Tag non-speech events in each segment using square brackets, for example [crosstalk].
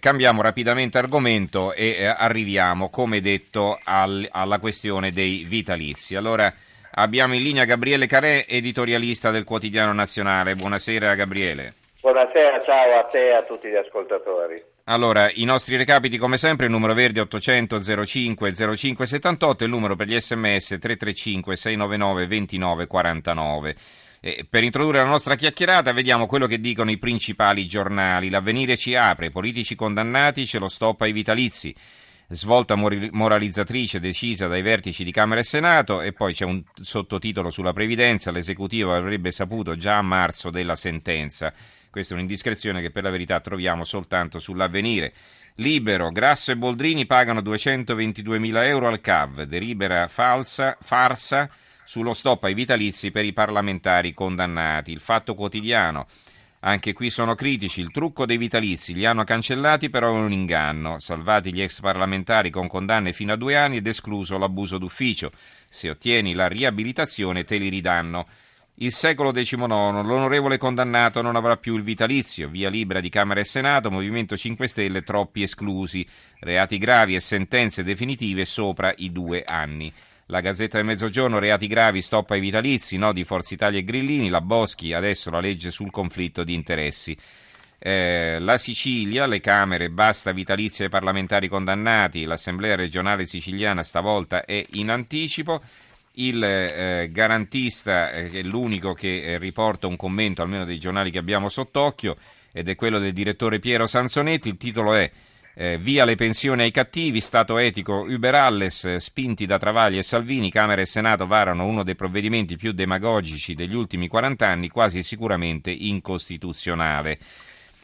Cambiamo rapidamente argomento e eh, arriviamo, come detto, al, alla questione dei vitalizi. Allora, abbiamo in linea Gabriele Carè, editorialista del Quotidiano Nazionale. Buonasera Gabriele. Buonasera, ciao a te e a tutti gli ascoltatori. Allora, i nostri recapiti come sempre, il numero verde 800 05 05 78 e il numero per gli sms 335 699 29 49. Eh, per introdurre la nostra chiacchierata vediamo quello che dicono i principali giornali. L'avvenire ci apre, politici condannati, ce lo stop ai vitalizi. Svolta moralizzatrice decisa dai vertici di Camera e Senato e poi c'è un sottotitolo sulla previdenza, l'esecutivo avrebbe saputo già a marzo della sentenza. Questa è un'indiscrezione che per la verità troviamo soltanto sull'avvenire. Libero, Grasso e Boldrini pagano 222 mila euro al CAV, delibera falsa, farsa sullo stop ai vitalizi per i parlamentari condannati. Il fatto quotidiano. Anche qui sono critici, il trucco dei vitalizi li hanno cancellati però è un inganno, salvati gli ex parlamentari con condanne fino a due anni ed escluso l'abuso d'ufficio, se ottieni la riabilitazione te li ridanno. Il secolo XIX, l'onorevole condannato non avrà più il vitalizio, via libera di Camera e Senato, Movimento 5 Stelle troppi esclusi, reati gravi e sentenze definitive sopra i due anni. La Gazzetta del Mezzogiorno, reati gravi, stop ai vitalizi, no di Forza Italia e Grillini, la Boschi, adesso la legge sul conflitto di interessi. Eh, la Sicilia, le Camere, basta vitalizi ai parlamentari condannati, l'Assemblea regionale siciliana stavolta è in anticipo. Il eh, garantista eh, è l'unico che eh, riporta un commento, almeno dei giornali che abbiamo sott'occhio, ed è quello del direttore Piero Sansonetti. Il titolo è eh, via le pensioni ai cattivi, Stato etico Uber Alles, eh, spinti da Travagli e Salvini, Camera e Senato varano uno dei provvedimenti più demagogici degli ultimi 40 anni, quasi sicuramente incostituzionale.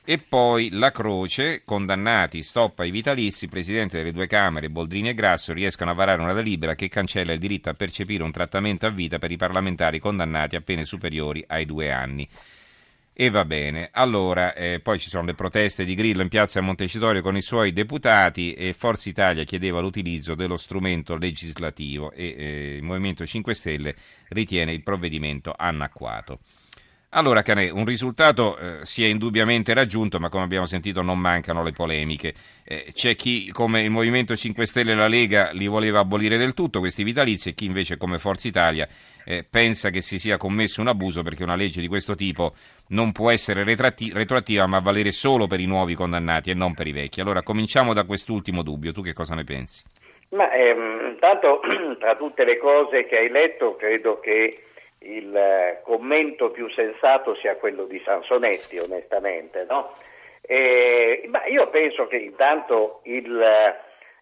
E poi la Croce, condannati, stop ai vitalizi, Presidente delle due Camere, Boldrini e Grasso, riescono a varare una delibera che cancella il diritto a percepire un trattamento a vita per i parlamentari condannati a pene superiori ai due anni. E va bene, allora eh, poi ci sono le proteste di Grillo in piazza Montecitorio con i suoi deputati e Forza Italia chiedeva l'utilizzo dello strumento legislativo e eh, il Movimento 5 Stelle ritiene il provvedimento anacquato. Allora, Canè, un risultato eh, si è indubbiamente raggiunto, ma come abbiamo sentito non mancano le polemiche. Eh, c'è chi, come il Movimento 5 Stelle e la Lega, li voleva abolire del tutto questi vitalizi e chi invece, come Forza Italia, eh, pensa che si sia commesso un abuso perché una legge di questo tipo non può essere retratti- retroattiva ma valere solo per i nuovi condannati e non per i vecchi. Allora, cominciamo da quest'ultimo dubbio. Tu che cosa ne pensi? Ma ehm, intanto, [clears throat] tra tutte le cose che hai letto, credo che il eh, commento più sensato sia quello di Sansonetti, onestamente. No? E, io penso che intanto il,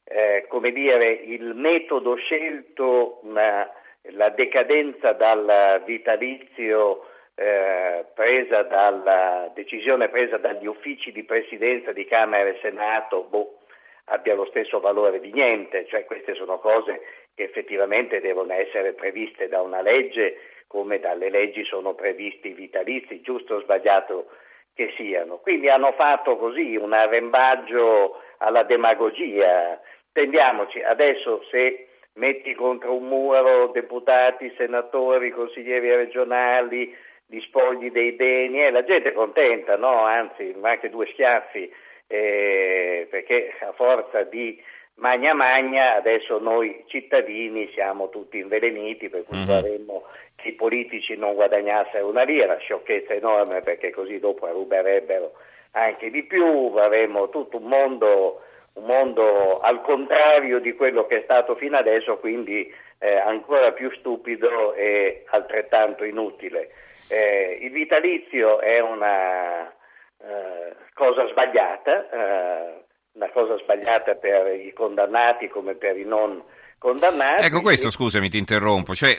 eh, dire, il metodo scelto, una, la decadenza dal vitalizio eh, presa dalla decisione presa dagli uffici di presidenza di Camera e Senato, boh, abbia lo stesso valore di niente, cioè queste sono cose che effettivamente devono essere previste da una legge come dalle leggi sono previsti i vitalizi, giusto o sbagliato che siano. Quindi hanno fatto così un arrembaggio alla demagogia. Tendiamoci, adesso se metti contro un muro deputati, senatori, consiglieri regionali, gli dei beni, eh, la gente è contenta, no? anzi, anche due schiaffi, eh, perché a forza di magna magna adesso noi cittadini siamo tutti inveleniti, per cui mm-hmm. vorremmo che i politici non guadagnassero una lira, sciocchezza enorme perché così dopo ruberebbero anche di più, avremmo tutto un mondo, un mondo al contrario di quello che è stato fino adesso, quindi eh, ancora più stupido e altrettanto inutile. Eh, il vitalizio è una eh, cosa sbagliata, eh, una cosa sbagliata per i condannati come per i non condannati. Ecco questo, scusami, ti interrompo, cioè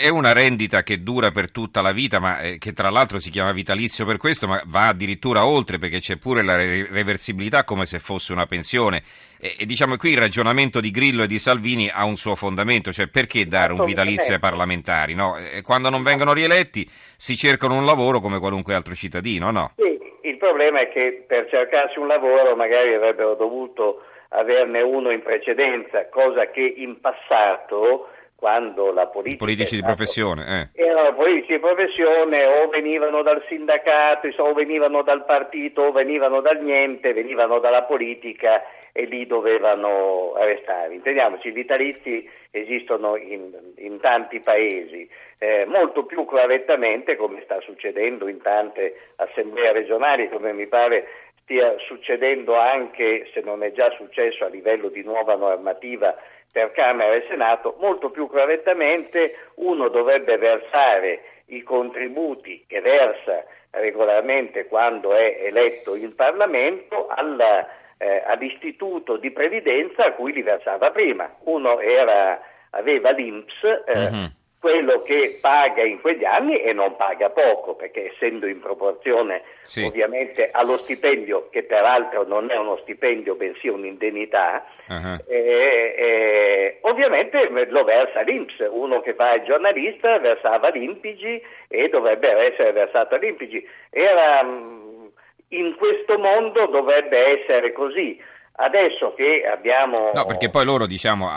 è una rendita che dura per tutta la vita, ma eh, che tra l'altro si chiama vitalizio per questo, ma va addirittura oltre perché c'è pure la reversibilità come se fosse una pensione. E, e diciamo qui il ragionamento di Grillo e di Salvini ha un suo fondamento, cioè perché dare un vitalizio ai parlamentari? No? Quando non vengono rieletti si cercano un lavoro come qualunque altro cittadino, no? Sì, il problema è che per cercarsi un lavoro magari avrebbero dovuto averne uno in precedenza, cosa che in passato quando la politica... Politici di professione, eh. Erano politici di professione o venivano dal sindacato, o venivano dal partito, o venivano dal niente, venivano dalla politica e lì dovevano arrestare. Intendiamoci, i vitalizi esistono in, in tanti paesi, eh, molto più correttamente come sta succedendo in tante assemblee regionali, come mi pare stia succedendo anche, se non è già successo a livello di nuova normativa per Camera e Senato, molto più correttamente uno dovrebbe versare i contributi che versa regolarmente quando è eletto in Parlamento alla, eh, all'istituto di previdenza a cui li versava prima. Uno era, aveva l'INPS, eh, mm-hmm quello che paga in quegli anni e non paga poco, perché essendo in proporzione sì. ovviamente allo stipendio, che peraltro non è uno stipendio bensì un'indennità, uh-huh. eh, eh, ovviamente lo versa l'Inps, uno che fa il giornalista versava l'Impigi e dovrebbe essere versato all'Impigi. Era, mm, in questo mondo dovrebbe essere così. Adesso che abbiamo... No, perché poi loro diciamo,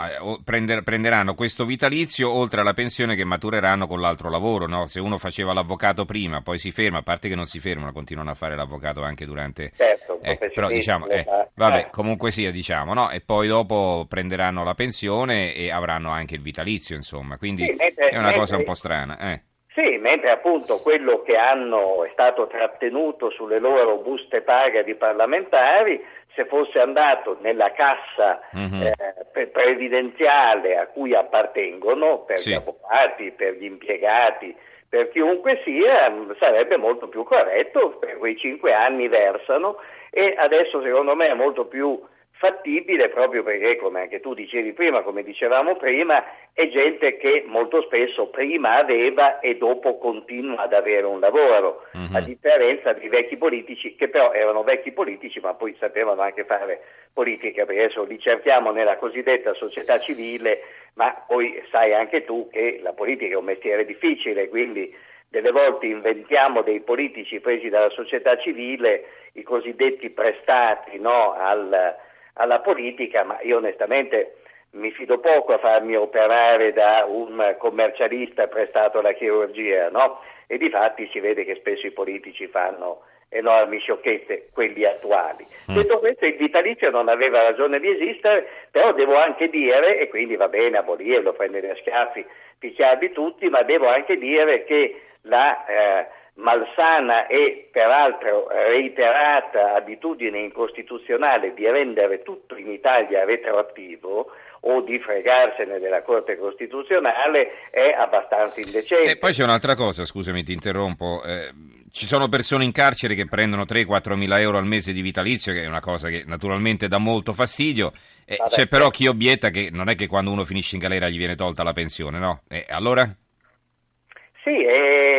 prenderanno questo vitalizio oltre alla pensione che matureranno con l'altro lavoro. No? Se uno faceva l'avvocato prima, poi si ferma, a parte che non si fermano, continuano a fare l'avvocato anche durante... Certo, eh, però diciamo, eh, vabbè, comunque sia, diciamo, no? E poi dopo prenderanno la pensione e avranno anche il vitalizio, insomma. Quindi sì, mentre, è una mentre... cosa un po' strana. Eh. Sì, mentre appunto quello che hanno è stato trattenuto sulle loro buste paga di parlamentari se fosse andato nella cassa mm-hmm. eh, previdenziale a cui appartengono, per sì. gli avvocati, per gli impiegati, per chiunque sia, sarebbe molto più corretto, per quei cinque anni versano e adesso secondo me è molto più fattibile proprio perché, come anche tu dicevi prima, come dicevamo prima, è gente che molto spesso prima aveva e dopo continua ad avere un lavoro, mm-hmm. a differenza di vecchi politici che però erano vecchi politici ma poi sapevano anche fare politica, perché adesso li cerchiamo nella cosiddetta società civile, ma poi sai anche tu che la politica è un mestiere difficile, quindi delle volte inventiamo dei politici presi dalla società civile, i cosiddetti prestati no, al alla politica, ma io onestamente mi fido poco a farmi operare da un commercialista prestato alla chirurgia, no? E di fatti si vede che spesso i politici fanno enormi sciocchezze, quelli attuali. Mm. Detto questo, il vitalizio non aveva ragione di esistere, però devo anche dire, e quindi va bene abolirlo, prendere a schiaffi, picchiarli tutti, ma devo anche dire che la... Eh, malsana e peraltro reiterata abitudine incostituzionale di rendere tutto in Italia retroattivo o di fregarsene della Corte Costituzionale è abbastanza indecente. E poi c'è un'altra cosa, scusami ti interrompo, eh, ci sono persone in carcere che prendono 3-4 mila euro al mese di vitalizio, che è una cosa che naturalmente dà molto fastidio, eh, c'è però chi obietta che non è che quando uno finisce in galera gli viene tolta la pensione, no? E allora? Sì, è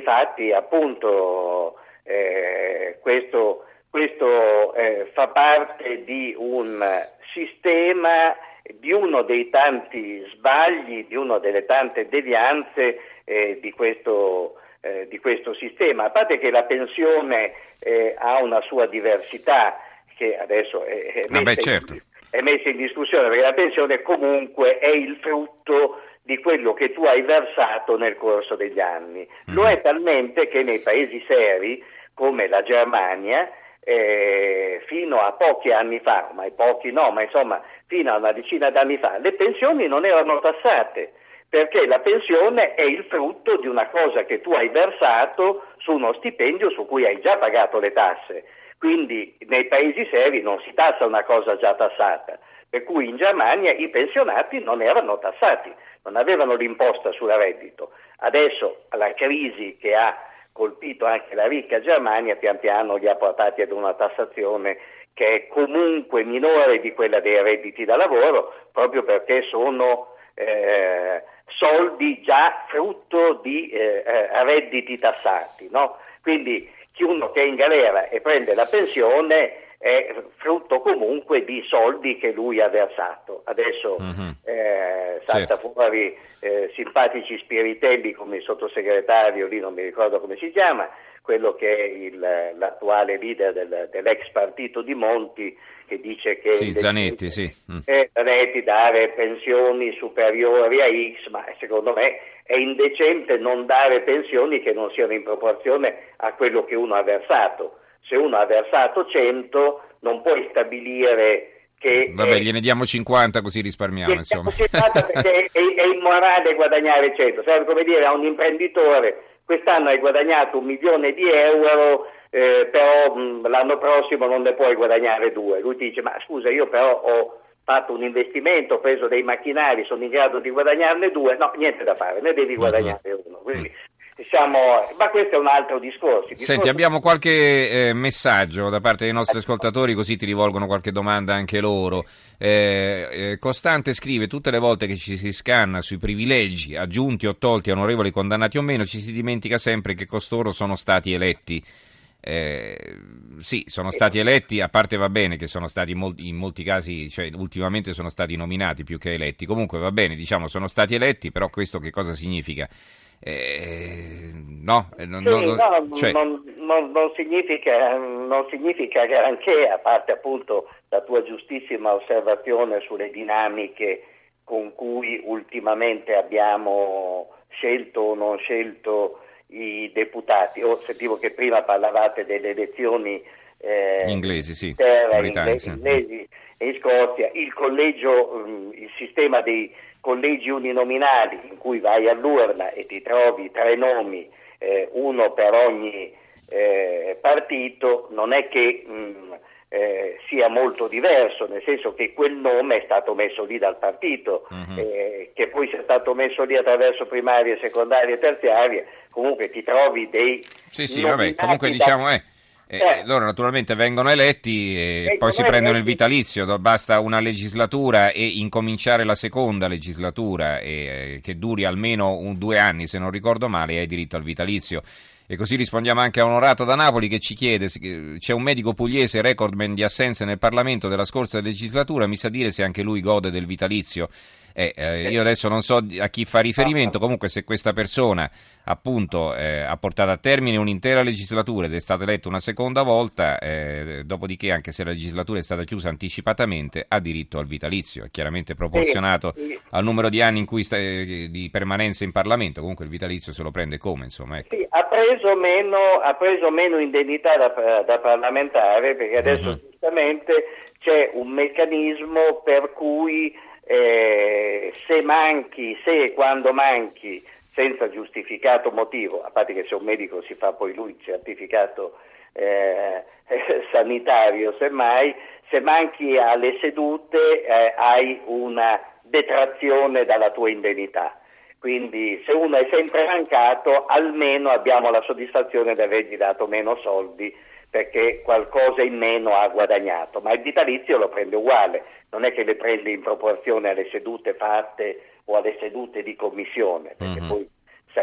difatti appunto eh, questo, questo eh, fa parte di un sistema, di uno dei tanti sbagli, di una delle tante devianze eh, di questo eh, di questo sistema, a parte che la pensione eh, ha una sua diversità che adesso è, è, messa, certo. in, è messa in discussione, perché la pensione comunque è il frutto di quello che tu hai versato nel corso degli anni. Mm. Lo è talmente che nei paesi seri, come la Germania, eh, fino a pochi anni fa, ma pochi no, ma insomma fino a una decina d'anni fa, le pensioni non erano tassate perché la pensione è il frutto di una cosa che tu hai versato su uno stipendio su cui hai già pagato le tasse. Quindi nei paesi seri non si tassa una cosa già tassata, per cui in Germania i pensionati non erano tassati non avevano l'imposta sul reddito. Adesso la crisi che ha colpito anche la ricca Germania pian piano li ha portati ad una tassazione che è comunque minore di quella dei redditi da lavoro, proprio perché sono eh, soldi già frutto di eh, eh redditi tassati. No? Quindi chi uno che è in galera e prende la pensione è frutto comunque di soldi che lui ha versato. Adesso mm-hmm. eh, salta certo. fuori eh, simpatici spiritelli come il sottosegretario, lì non mi ricordo come si chiama, quello che è il, l'attuale leader del, dell'ex partito di Monti che dice che sì, Zanetti, sì. Mm. Zanetti dare pensioni superiori a X, ma secondo me è indecente non dare pensioni che non siano in proporzione a quello che uno ha versato. Se uno ha versato 100 non puoi stabilire che... Vabbè, eh, gliene diamo 50 così risparmiamo, insomma. 50 perché è, è, immorale guadagnare 100, serve come dire a un imprenditore quest'anno hai guadagnato un milione di euro, eh, però mh, l'anno prossimo non ne puoi guadagnare due. Lui dice, ma scusa, io però ho fatto un investimento, ho preso dei macchinari, sono in grado di guadagnarne due, no, niente da fare, ne devi guadagnare uno. Quindi, siamo, ma questo è un altro discorso. discorso... Senti, abbiamo qualche eh, messaggio da parte dei nostri ascoltatori, così ti rivolgono qualche domanda anche loro. Eh, eh, Costante scrive: Tutte le volte che ci si scanna sui privilegi aggiunti o tolti a onorevoli condannati o meno, ci si dimentica sempre che costoro sono stati eletti. Eh, sì, sono stati eletti, a parte va bene che sono stati in molti casi, cioè ultimamente sono stati nominati più che eletti, comunque va bene, diciamo sono stati eletti, però questo che cosa significa? Eh, no, eh, non, sì, non, no cioè... non, non, significa, non significa granché, a parte appunto la tua giustissima osservazione sulle dinamiche con cui ultimamente abbiamo scelto o non scelto i deputati. O sentivo che prima parlavate delle elezioni eh, inglesi, sì, inglesi, inglesi e in Scozia. Il collegio, mm, il sistema dei collegi uninominali in cui vai all'urna e ti trovi tre nomi, eh, uno per ogni eh, partito, non è che mh, mm, eh, sia molto diverso, nel senso che quel nome è stato messo lì dal partito, eh, che poi sia stato messo lì attraverso primarie, secondarie e terziarie, comunque ti trovi dei... Sì, sì, vabbè, comunque da... diciamo... Eh eh, eh, loro naturalmente vengono eletti e poi si prendono il vitalizio, basta una legislatura e incominciare la seconda legislatura e, eh, che duri almeno un, due anni se non ricordo male e hai diritto al vitalizio. E così rispondiamo anche a Onorato da Napoli che ci chiede, c'è un medico pugliese recordman di assenze nel Parlamento della scorsa legislatura, mi sa dire se anche lui gode del vitalizio. Eh, eh, io adesso non so a chi fa riferimento, comunque se questa persona appunto eh, ha portato a termine un'intera legislatura ed è stata eletta una seconda volta, eh, dopodiché anche se la legislatura è stata chiusa anticipatamente ha diritto al vitalizio, è chiaramente proporzionato al numero di anni in cui sta, eh, di permanenza in Parlamento, comunque il vitalizio se lo prende come insomma. Ecco. Sì, ha, preso meno, ha preso meno indennità da, da parlamentare perché adesso uh-huh. giustamente c'è un meccanismo per cui eh, se manchi, se e quando manchi senza giustificato motivo, a parte che se un medico si fa poi lui certificato eh, [laughs] sanitario, semmai, se manchi alle sedute eh, hai una detrazione dalla tua indennità. Quindi se uno è sempre mancato, almeno abbiamo la soddisfazione di avergli dato meno soldi perché qualcosa in meno ha guadagnato, ma il vitalizio lo prende uguale, non è che le prende in proporzione alle sedute fatte o alle sedute di commissione, perché mm-hmm. poi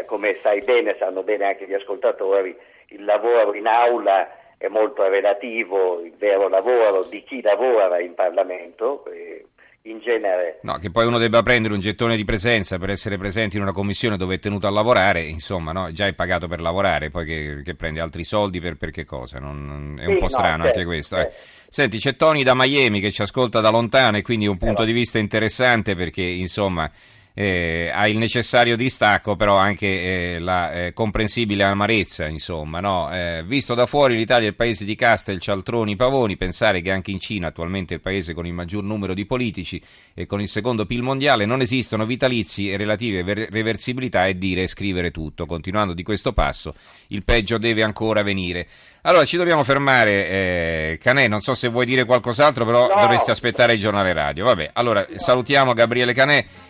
come sai bene, sanno bene anche gli ascoltatori, il lavoro in aula è molto relativo, il vero lavoro di chi lavora in Parlamento. Eh, in genere. No, che poi uno debba prendere un gettone di presenza per essere presente in una commissione dove è tenuto a lavorare, insomma, no? già è pagato per lavorare, poi che, che prende altri soldi per, per che cosa? Non, è un sì, po' strano no, anche certo, questo. Eh. Certo. Senti, c'è Tony da Miami che ci ascolta da lontano e quindi un punto di vista interessante perché, insomma eh, ha il necessario distacco, però anche eh, la eh, comprensibile amarezza, insomma. No? Eh, visto da fuori l'Italia è il paese di Castel, cialtroni, pavoni, pensare che anche in Cina, attualmente il paese con il maggior numero di politici e con il secondo PIL mondiale, non esistono vitalizi e relative ver- reversibilità e dire e scrivere tutto. Continuando di questo passo, il peggio deve ancora venire. Allora, ci dobbiamo fermare, eh, Canè, non so se vuoi dire qualcos'altro, però no. dovresti aspettare il giornale radio. Vabbè, allora salutiamo Gabriele Canè